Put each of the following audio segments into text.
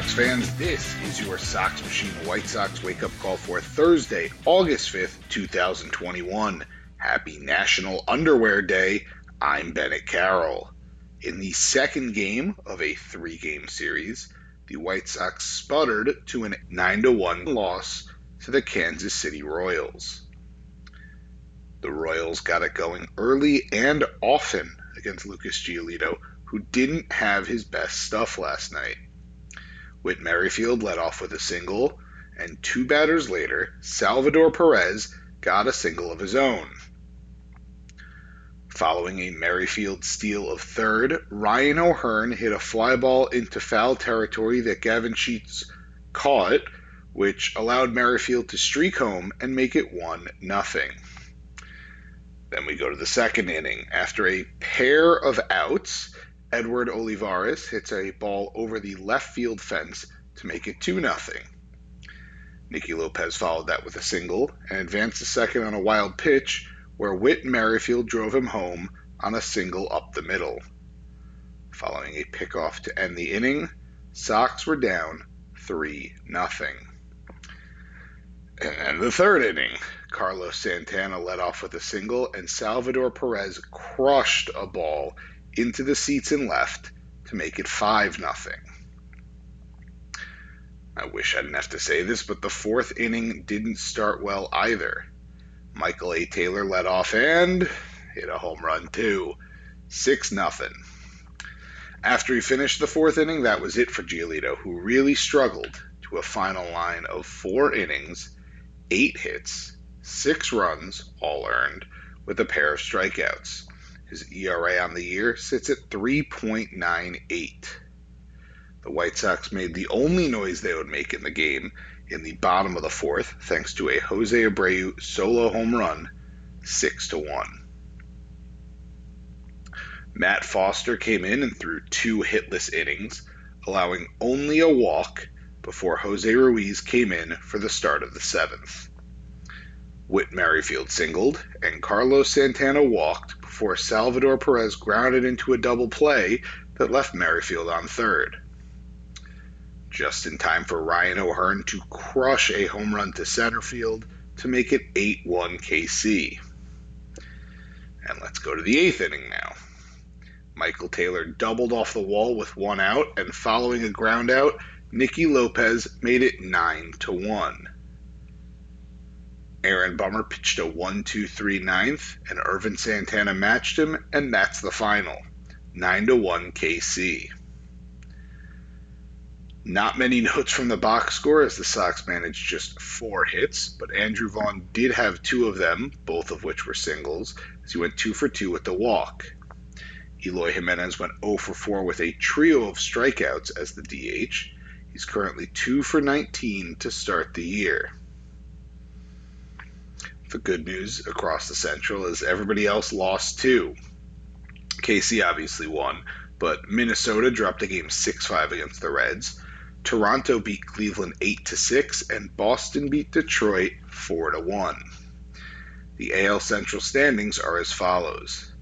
Sox fans. This is your Sox Machine White Sox wake up call for Thursday, August 5th, 2021. Happy National Underwear Day. I'm Bennett Carroll. In the second game of a three game series, the White Sox sputtered to a 9 1 loss to the Kansas City Royals. The Royals got it going early and often against Lucas Giolito, who didn't have his best stuff last night. Whit Merrifield led off with a single, and two batters later, Salvador Perez got a single of his own. Following a Merrifield steal of third, Ryan O'Hearn hit a fly ball into foul territory that Gavin Sheets caught, which allowed Merrifield to streak home and make it 1 nothing. Then we go to the second inning. After a pair of outs, Edward Olivares hits a ball over the left field fence to make it 2 0. Nicky Lopez followed that with a single and advanced to second on a wild pitch where Whit Merrifield drove him home on a single up the middle. Following a pickoff to end the inning, Sox were down 3 0. And the third inning, Carlos Santana led off with a single, and Salvador Perez crushed a ball into the seats and left to make it 5 nothing. I wish I didn't have to say this, but the fourth inning didn't start well either. Michael A. Taylor led off and hit a home run too. 6 nothing. After he finished the fourth inning, that was it for Giolito, who really struggled to a final line of four innings, eight hits, six runs, all earned, with a pair of strikeouts. His ERA on the year sits at 3.98. The White Sox made the only noise they would make in the game in the bottom of the fourth, thanks to a Jose Abreu solo home run, 6 to 1. Matt Foster came in and threw two hitless innings, allowing only a walk before Jose Ruiz came in for the start of the seventh. Whit Merrifield singled, and Carlos Santana walked before Salvador Perez grounded into a double play that left Merrifield on third. Just in time for Ryan O'Hearn to crush a home run to center field to make it 8 1 KC. And let's go to the eighth inning now. Michael Taylor doubled off the wall with one out, and following a ground out, Nicky Lopez made it 9 to 1. Aaron Bummer pitched a 1 2 3 ninth, and Ervin Santana matched him, and that's the final 9 to 1 KC. Not many notes from the box score as the Sox managed just four hits, but Andrew Vaughn did have two of them, both of which were singles, as he went two for two with the walk. Eloy Jimenez went 0 for 4 with a trio of strikeouts as the DH. He's currently 2 for 19 to start the year. The good news across the Central is everybody else lost too. KC obviously won, but Minnesota dropped a game 6 5 against the Reds. Toronto beat Cleveland 8 to 6 and Boston beat Detroit 4 to 1. The AL Central standings are as follows.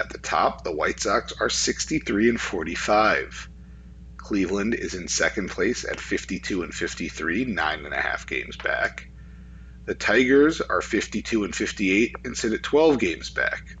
At the top, the White Sox are 63 and 45. Cleveland is in second place at 52 and 53, nine and a half games back. The Tigers are 52 and 58 and sit at 12 games back.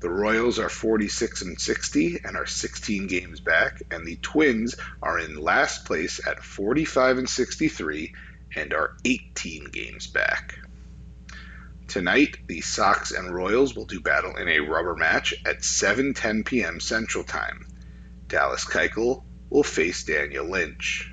The Royals are 46 and 60 and are 16 games back, and the Twins are in last place at 45 and 63 and are 18 games back. Tonight, the Sox and Royals will do battle in a rubber match at 7:10 p.m. Central Time. Dallas Keuchel will face Daniel Lynch.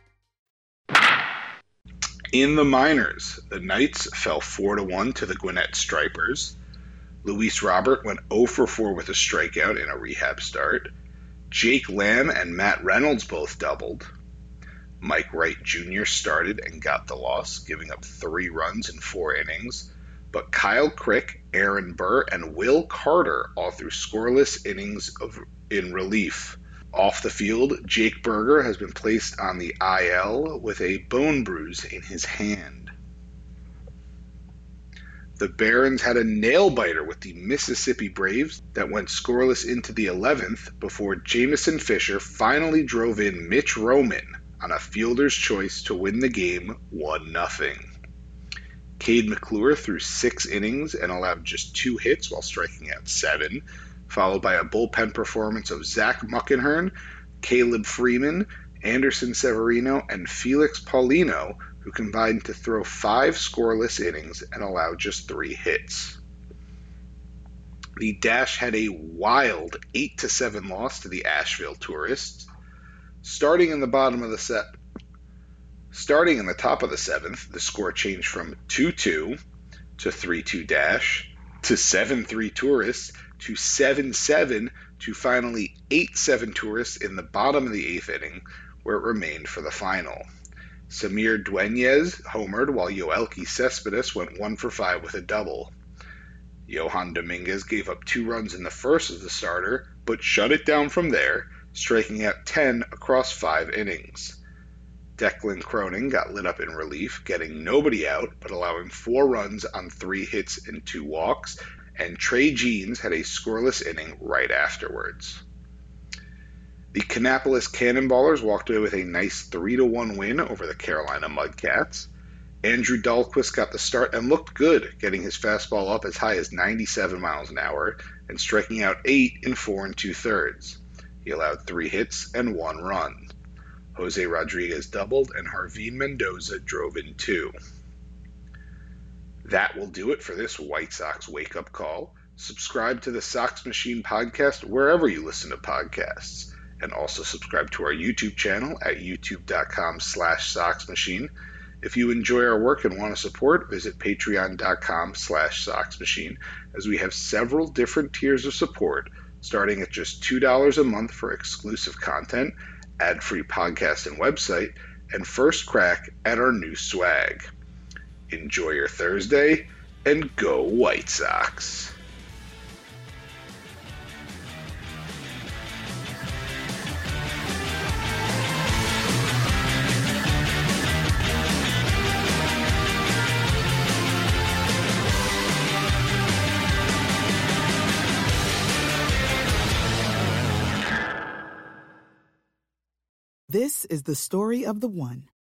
In the minors, the Knights fell 4 to 1 to the Gwinnett Stripers. Luis Robert went 0 for 4 with a strikeout in a rehab start. Jake Lamb and Matt Reynolds both doubled. Mike Wright Jr. started and got the loss, giving up three runs in four innings. But Kyle Crick, Ryan Burr, and Will Carter all threw scoreless innings of, in relief. Off the field, Jake Burger has been placed on the IL with a bone bruise in his hand. The Barons had a nail biter with the Mississippi Braves that went scoreless into the 11th before Jameson Fisher finally drove in Mitch Roman on a fielder's choice to win the game 1 0. Cade McClure threw six innings and allowed just two hits while striking out seven, followed by a bullpen performance of Zach Muckenhirn, Caleb Freeman, Anderson Severino, and Felix Paulino, who combined to throw five scoreless innings and allow just three hits. The Dash had a wild 8 to 7 loss to the Asheville Tourists. Starting in the bottom of the set, starting in the top of the seventh, the score changed from 2 2 to 3 2 Dash to 7 3 Tourists to 7 7 to finally 8 7 tourists in the bottom of the eighth inning, where it remained for the final. Samir Dueñez homered while Yoelqui Cespedes went 1 for 5 with a double. Johan Dominguez gave up two runs in the first as the starter, but shut it down from there, striking out 10 across five innings. Declan Cronin got lit up in relief, getting nobody out but allowing four runs on three hits and two walks, and Trey Jeans had a scoreless inning right afterwards. The Kannapolis Cannonballers walked away with a nice 3 1 win over the Carolina Mudcats. Andrew Dalquist got the start and looked good, getting his fastball up as high as 97 miles an hour, and striking out eight in four and two thirds. He allowed three hits and one run. Jose Rodriguez doubled, and Jarvin Mendoza drove in two. That will do it for this White Sox wake up call. Subscribe to the Sox Machine podcast wherever you listen to podcasts. And also subscribe to our YouTube channel at youtube.com slash soxmachine. If you enjoy our work and want to support, visit patreon.com slash soxmachine as we have several different tiers of support, starting at just $2 a month for exclusive content, ad-free podcast and website, and first crack at our new swag. Enjoy your Thursday and go White Sox. This is the story of the one.